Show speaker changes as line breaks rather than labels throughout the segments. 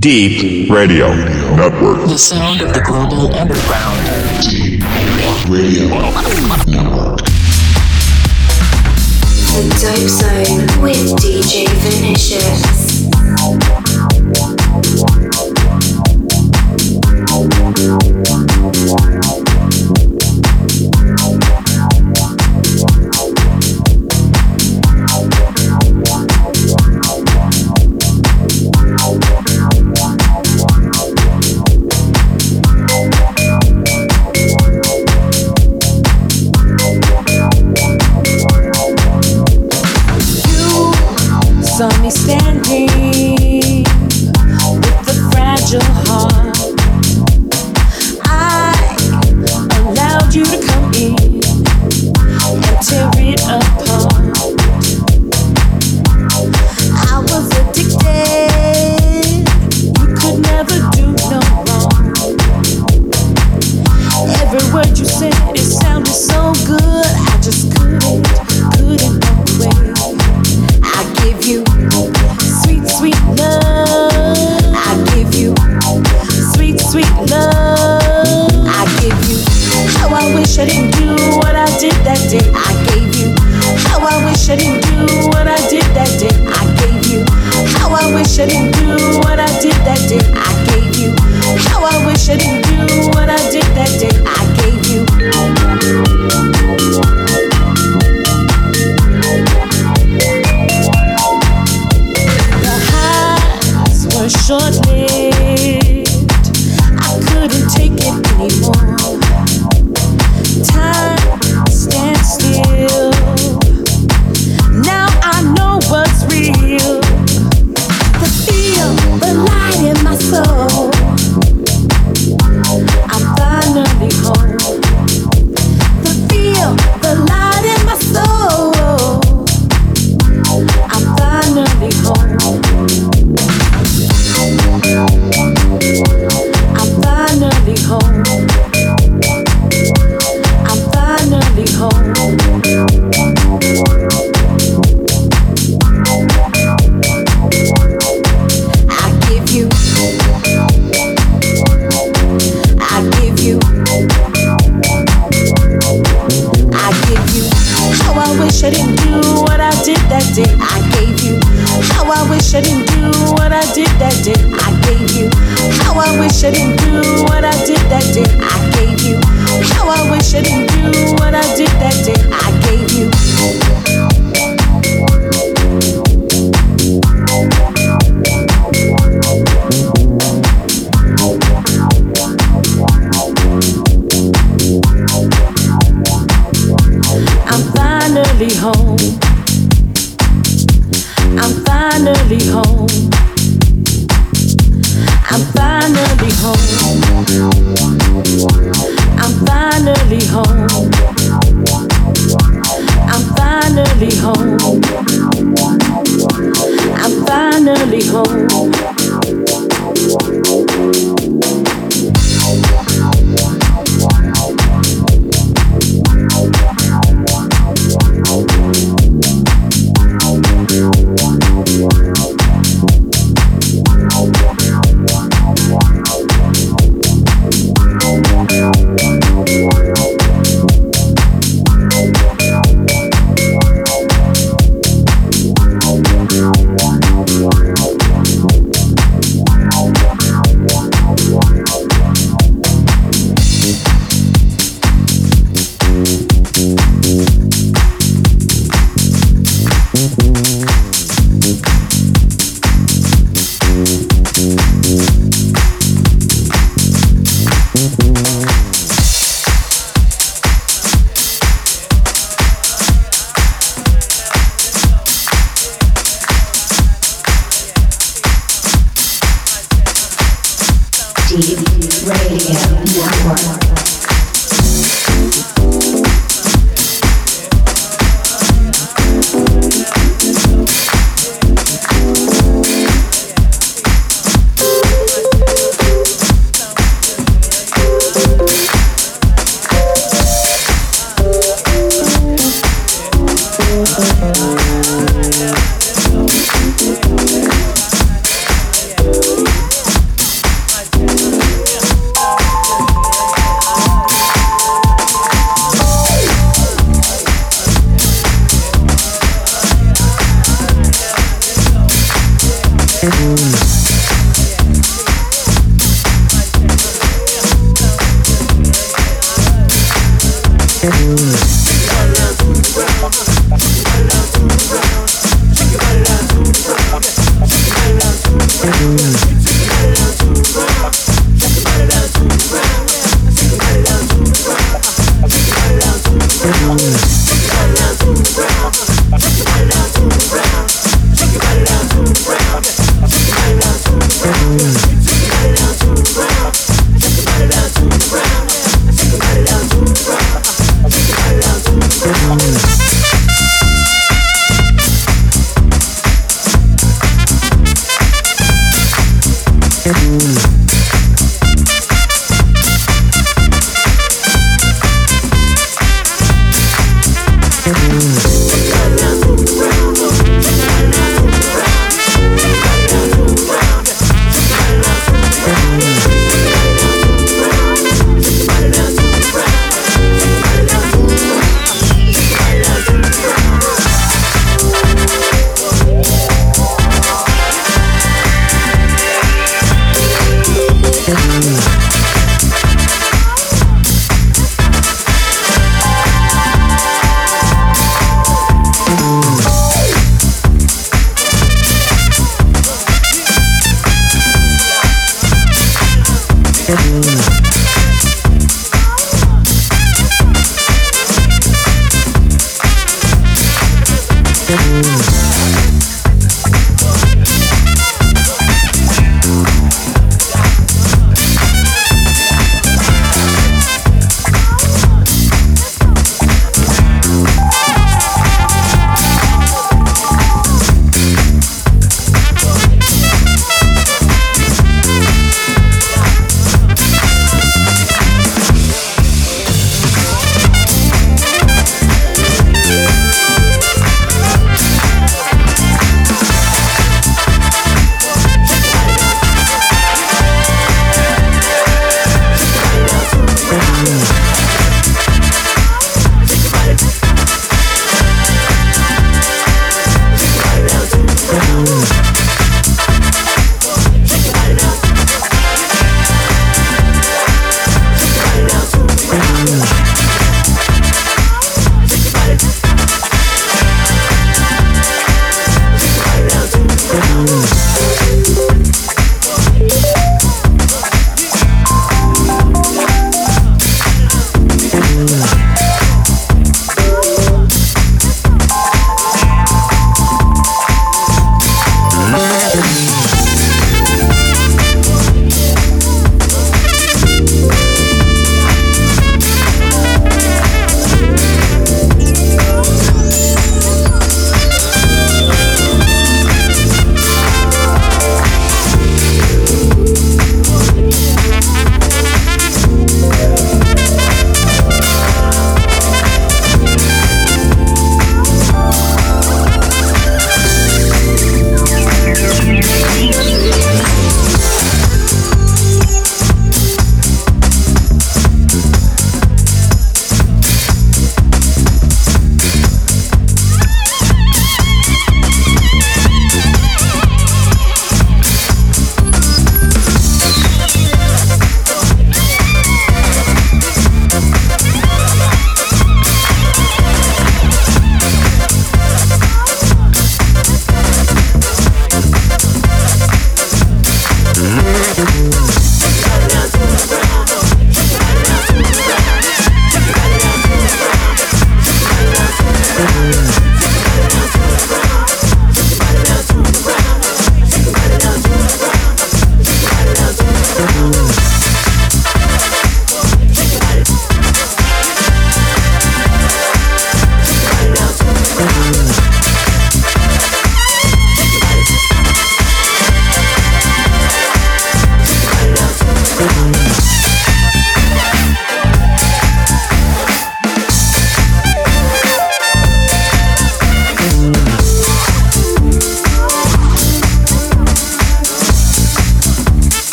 Deep Radio Network.
The sound of the global underground.
Deep Radio Network.
The Dope Zone with DJ
Vinicious.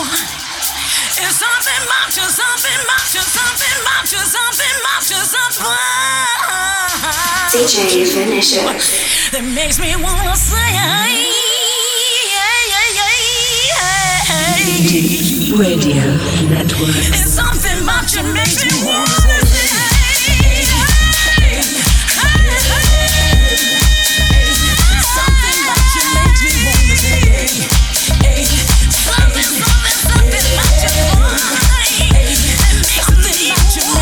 If something mops you, something mops you, something mops you, something mops you, something. DJ Finisher. That makes me wanna say, hey, hey,
hey, Radio Network.
It's something about you makes me wanna say. Something about you makes me wanna say. each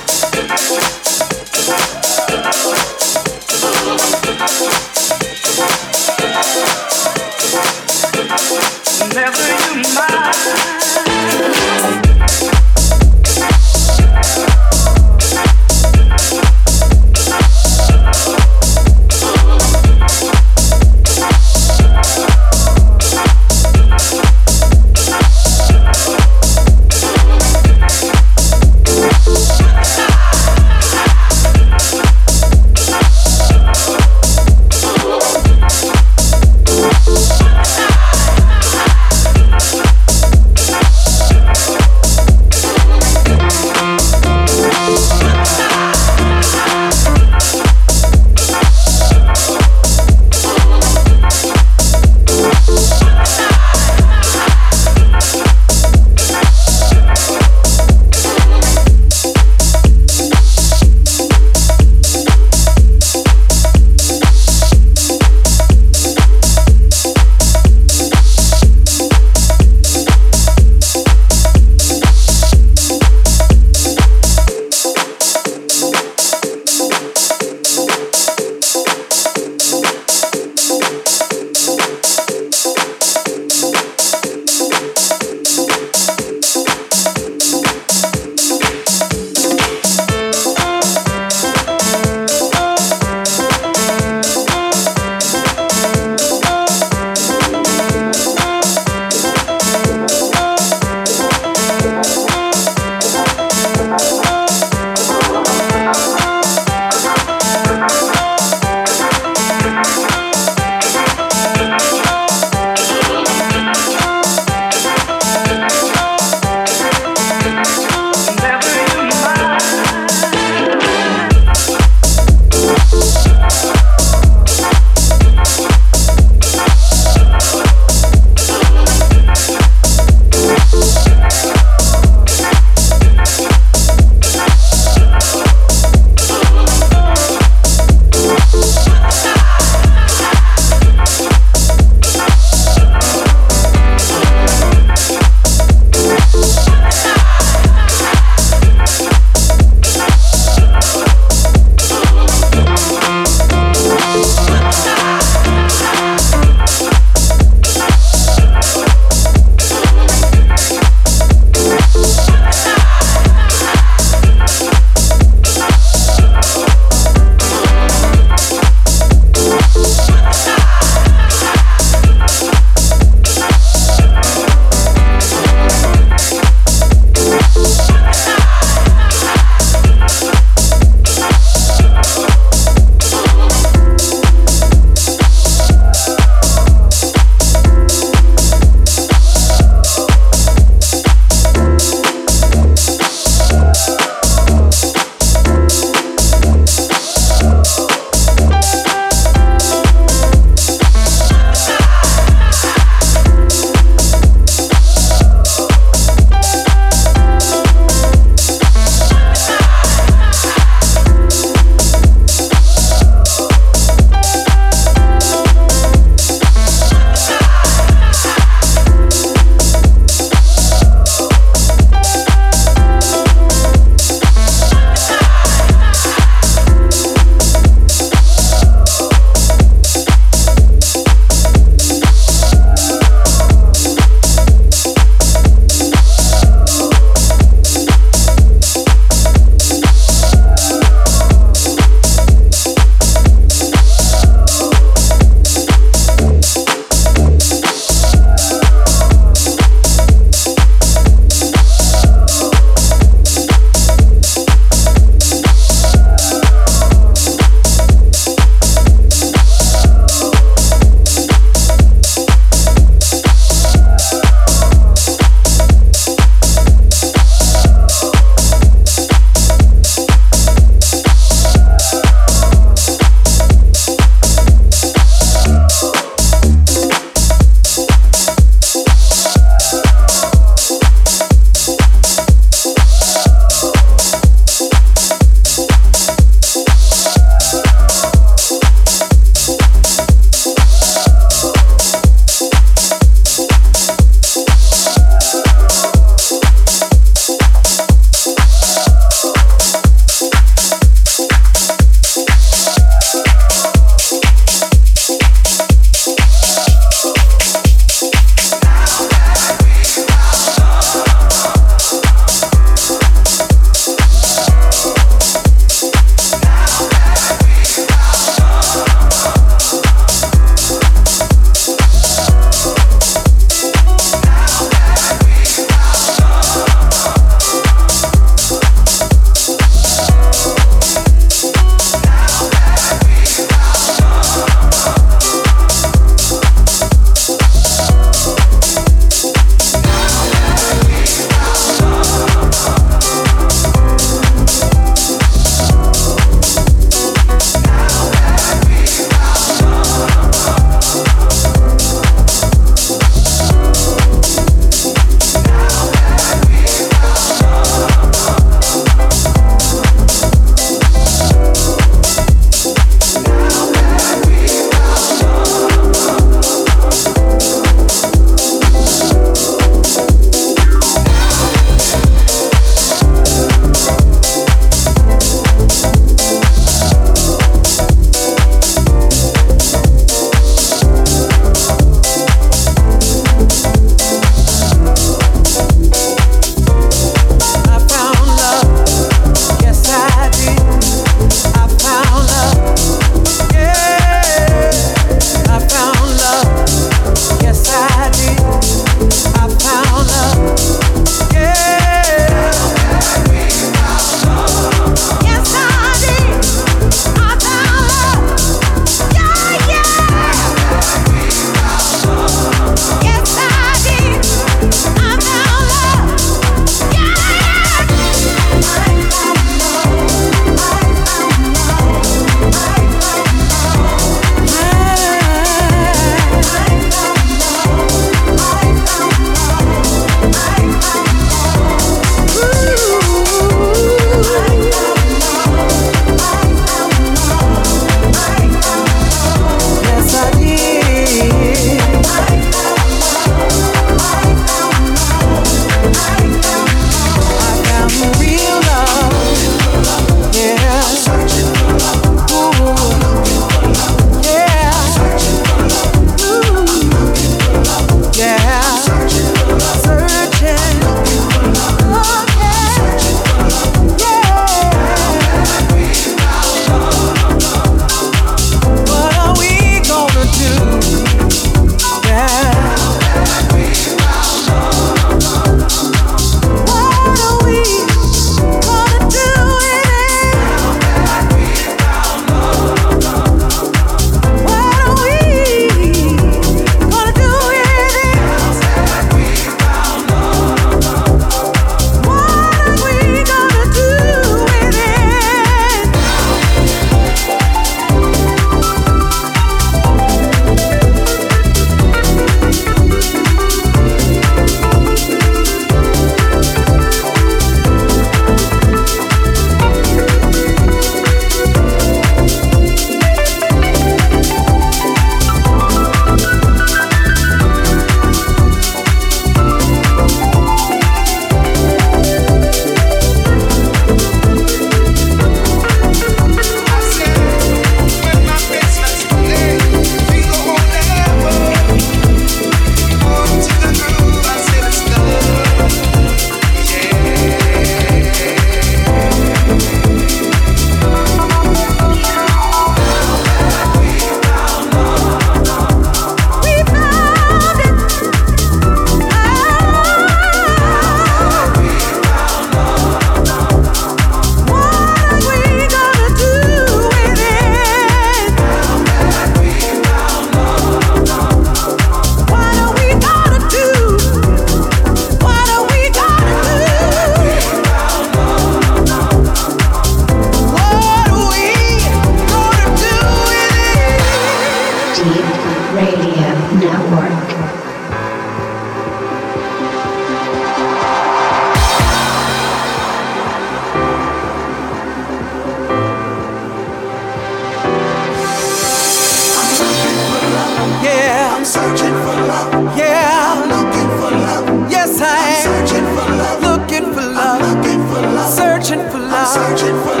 Searching for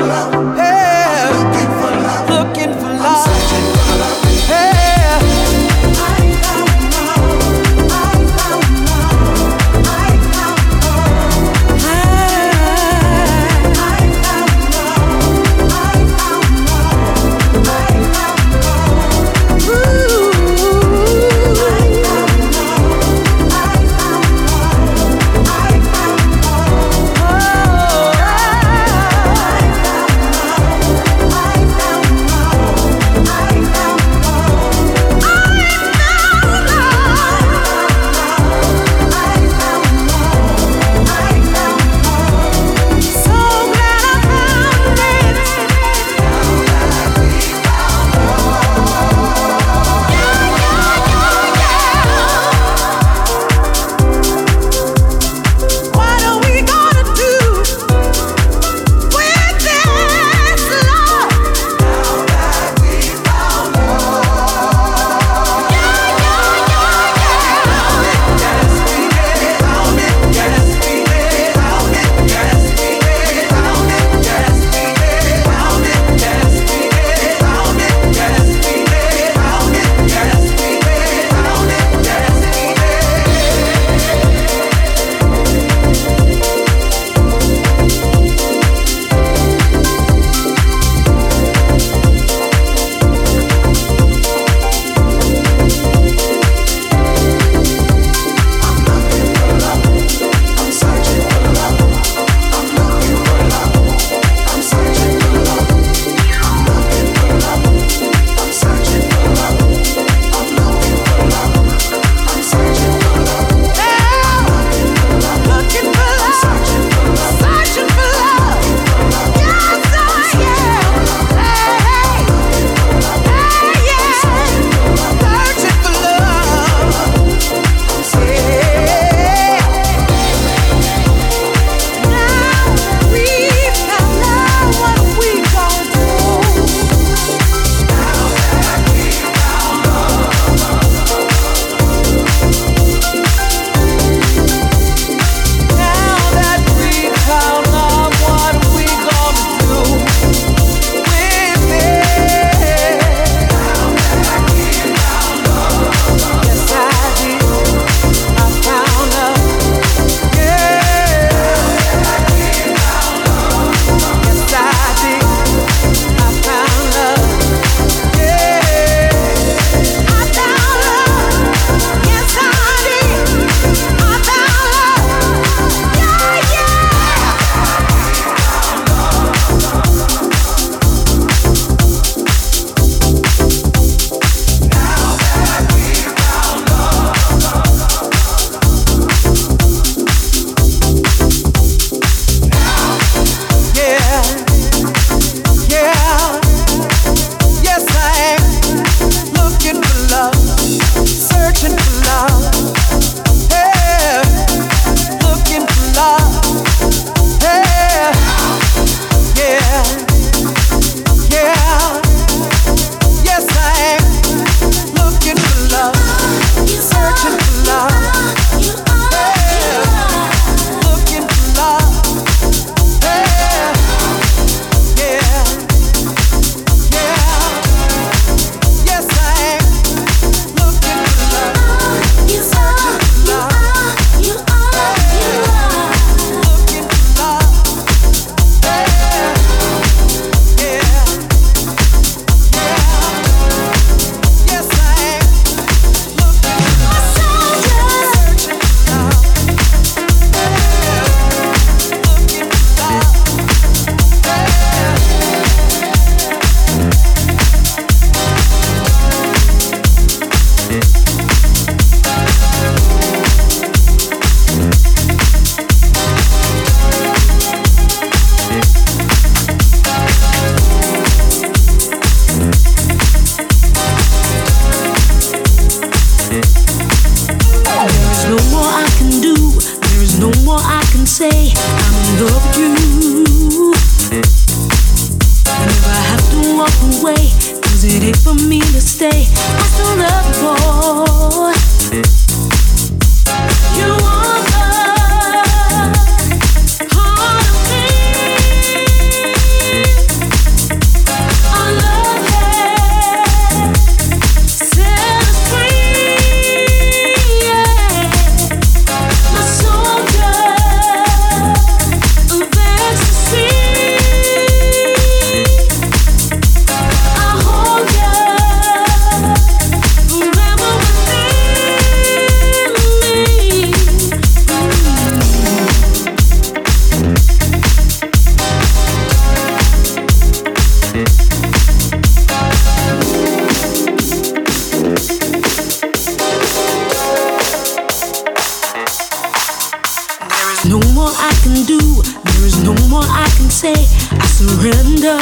say I surrender.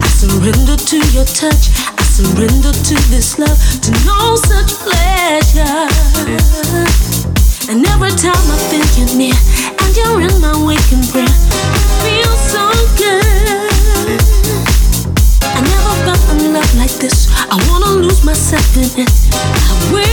I surrender to your touch. I surrender to this love, to no such pleasure. And every time I think you're near, and you're in my waking breath, I feel so good. I never felt a love like this. I wanna lose myself in it. I will.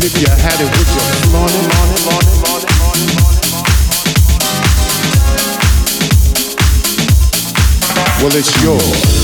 If you had it, with you? Well, it's yours.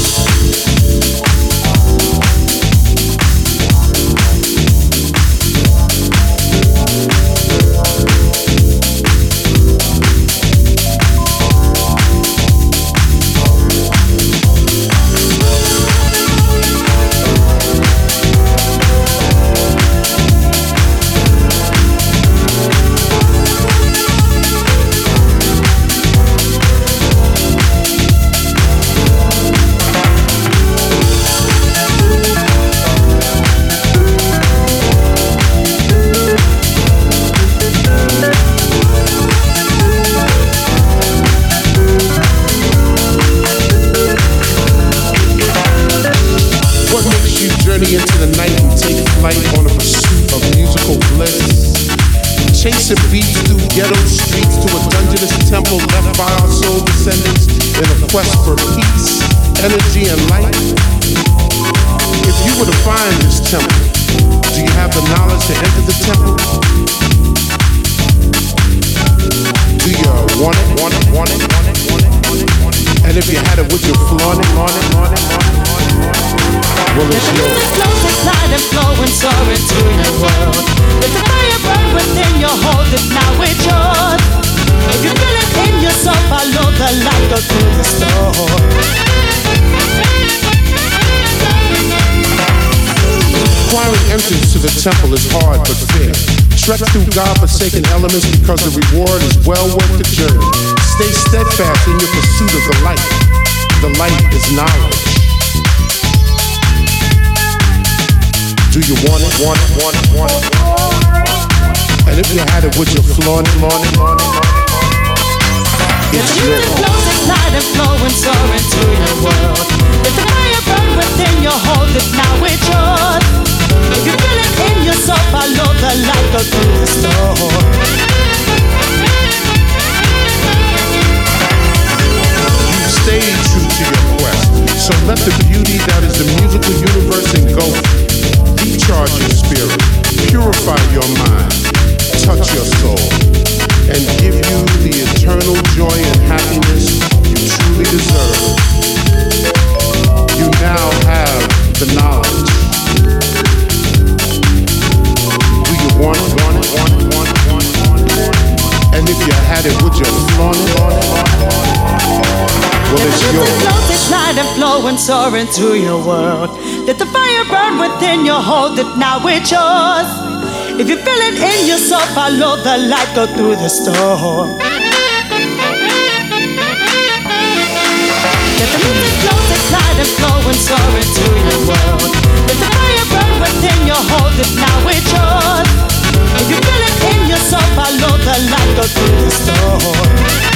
Quest for peace, energy, and light. If you were to find this temple, do you have the knowledge to enter the temple? Do you want it, want it, want it, want it, want it, want it, want it? And if you had it, would you flaunt it, flaunt it, flaunt it, flaunt it? Well, it's yours.
Flows ignite and flow and soar into your world. Let the fire burn within your hold it now it's yours. If you feel it in yourself, follow the light, go through the storm.
Acquiring entrance to the temple is hard but fair. Trek through God-forsaken elements because the reward is well worth the journey. Stay steadfast in your pursuit of the light. The light is knowledge. Do you want it, want it, want it, want it? And if you had it, would you flaunt it, flaunt it, flaunt it,
The and into your world. Let the fire within hold it now it's yours. If you feel it in yourself, the light,
true to your quest. So let the beauty that is the musical universe engulf you. Recharge your spirit, purify your mind, touch your soul, and give you the eternal joy and happiness you truly deserve. You now have the knowledge. Do you want it, want it, want it, want it, want it, want it? And if you had it, would you flaunt it? Well,
Let
it's yours.
flows ignite and flow and soar into your world. Let the fire burn within your hold it now it's yours. If you feel it in yourself, follow the light, go through the storm. Let the music flows ignite and flow and soar into your world. Let the fire burn within your hold it now it's yours. If you feel it in yourself, follow the light, go through the storm.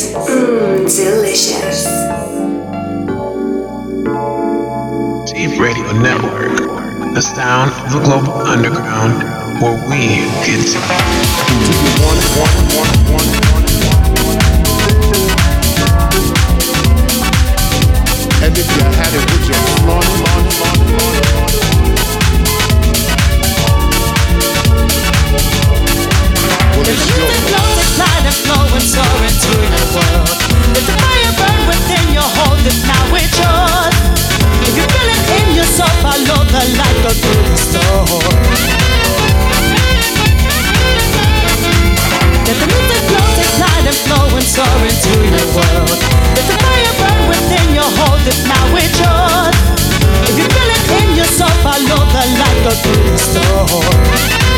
Vinicious. Mmm, delicious. Deep Radio Network, the sound of the global underground, where we get to Do you want it, want it, want it, want it, want it,
let it flow and soar into your world. Let the fire burn within your hold it now it's yours. If you feel it in yourself, follow the light, go through the storm. Let the music flow, take light and and soar into your world. Let the fire burn within your hold it now it's yours. If you feel it in yourself, follow the light, go through the storm.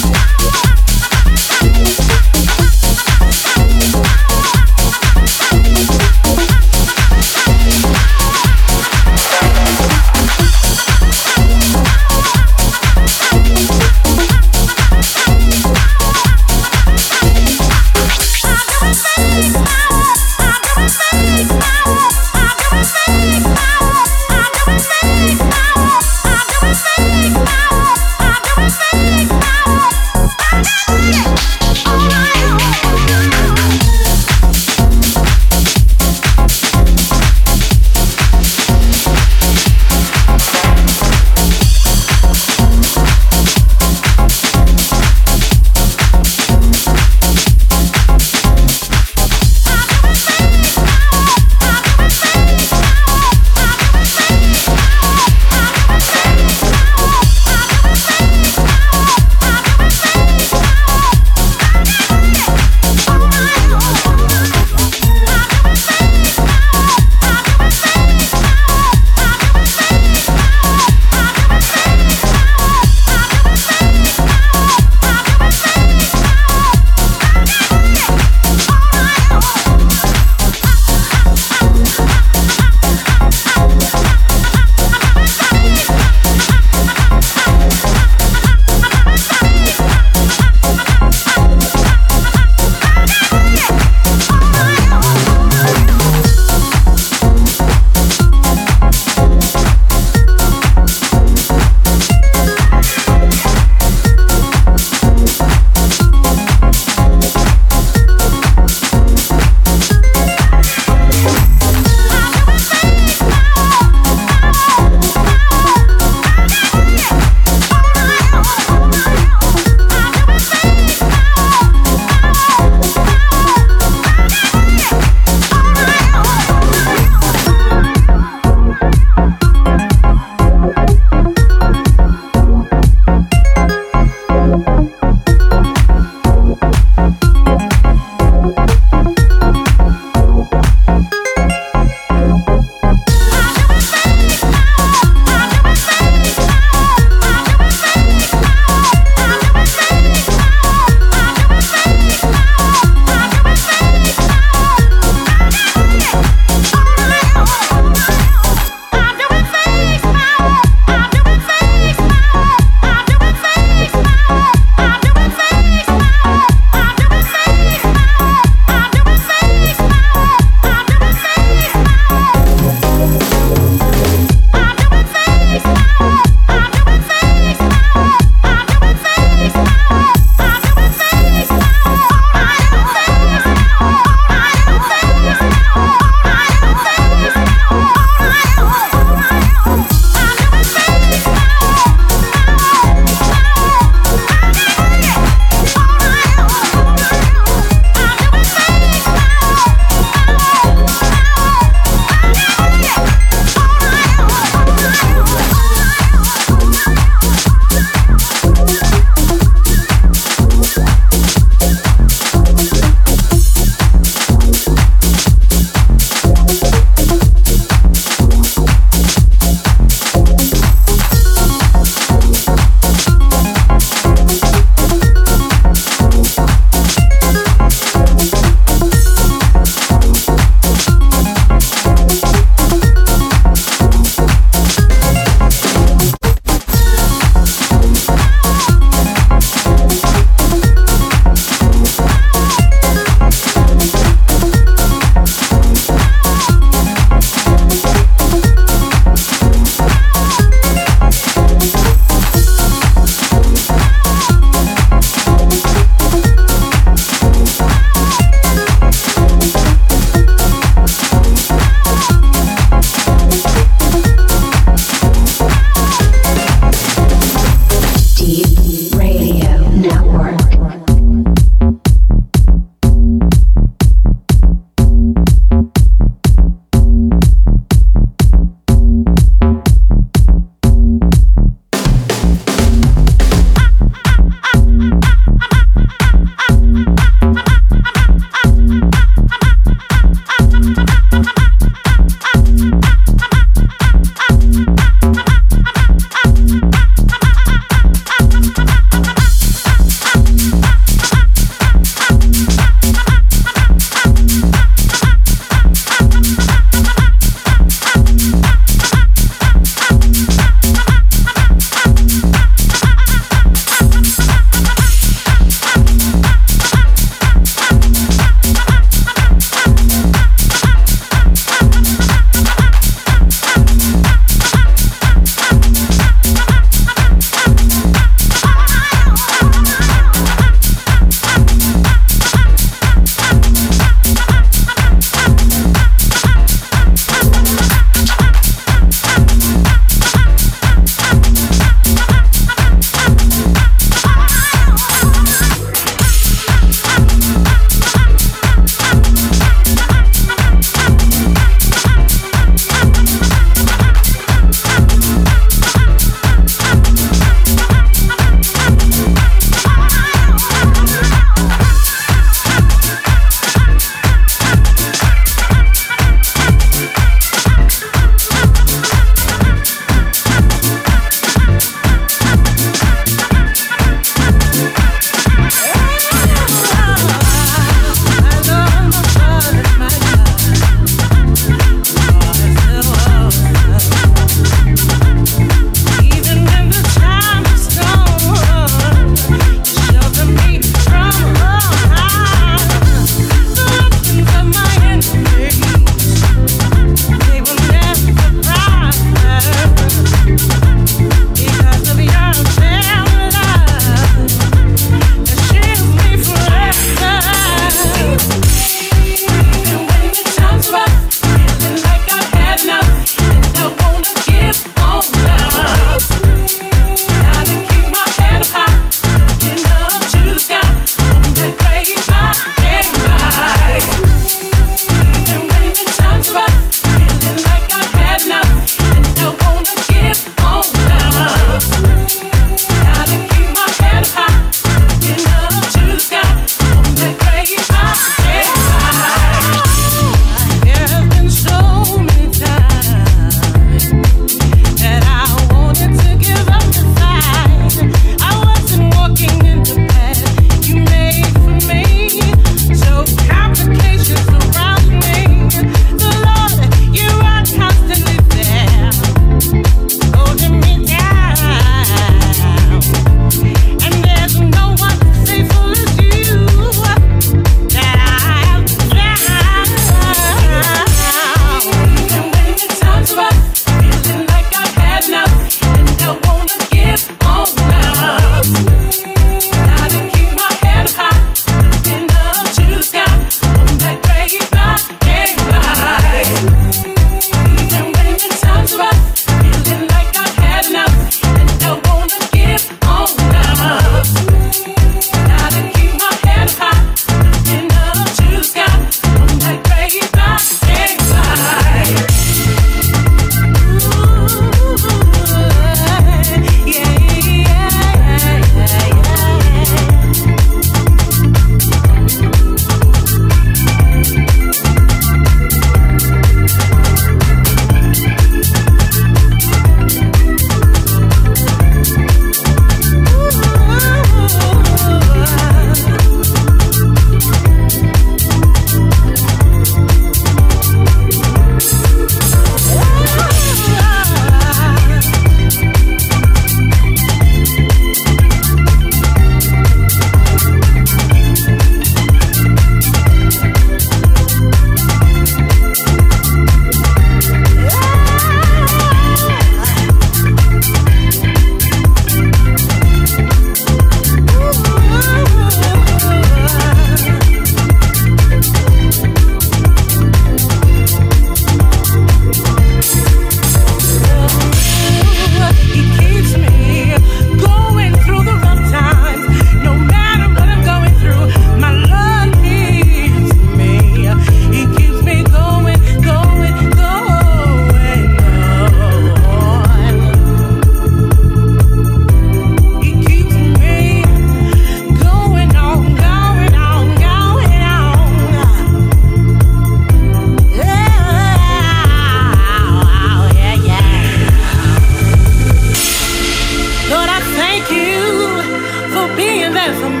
Network.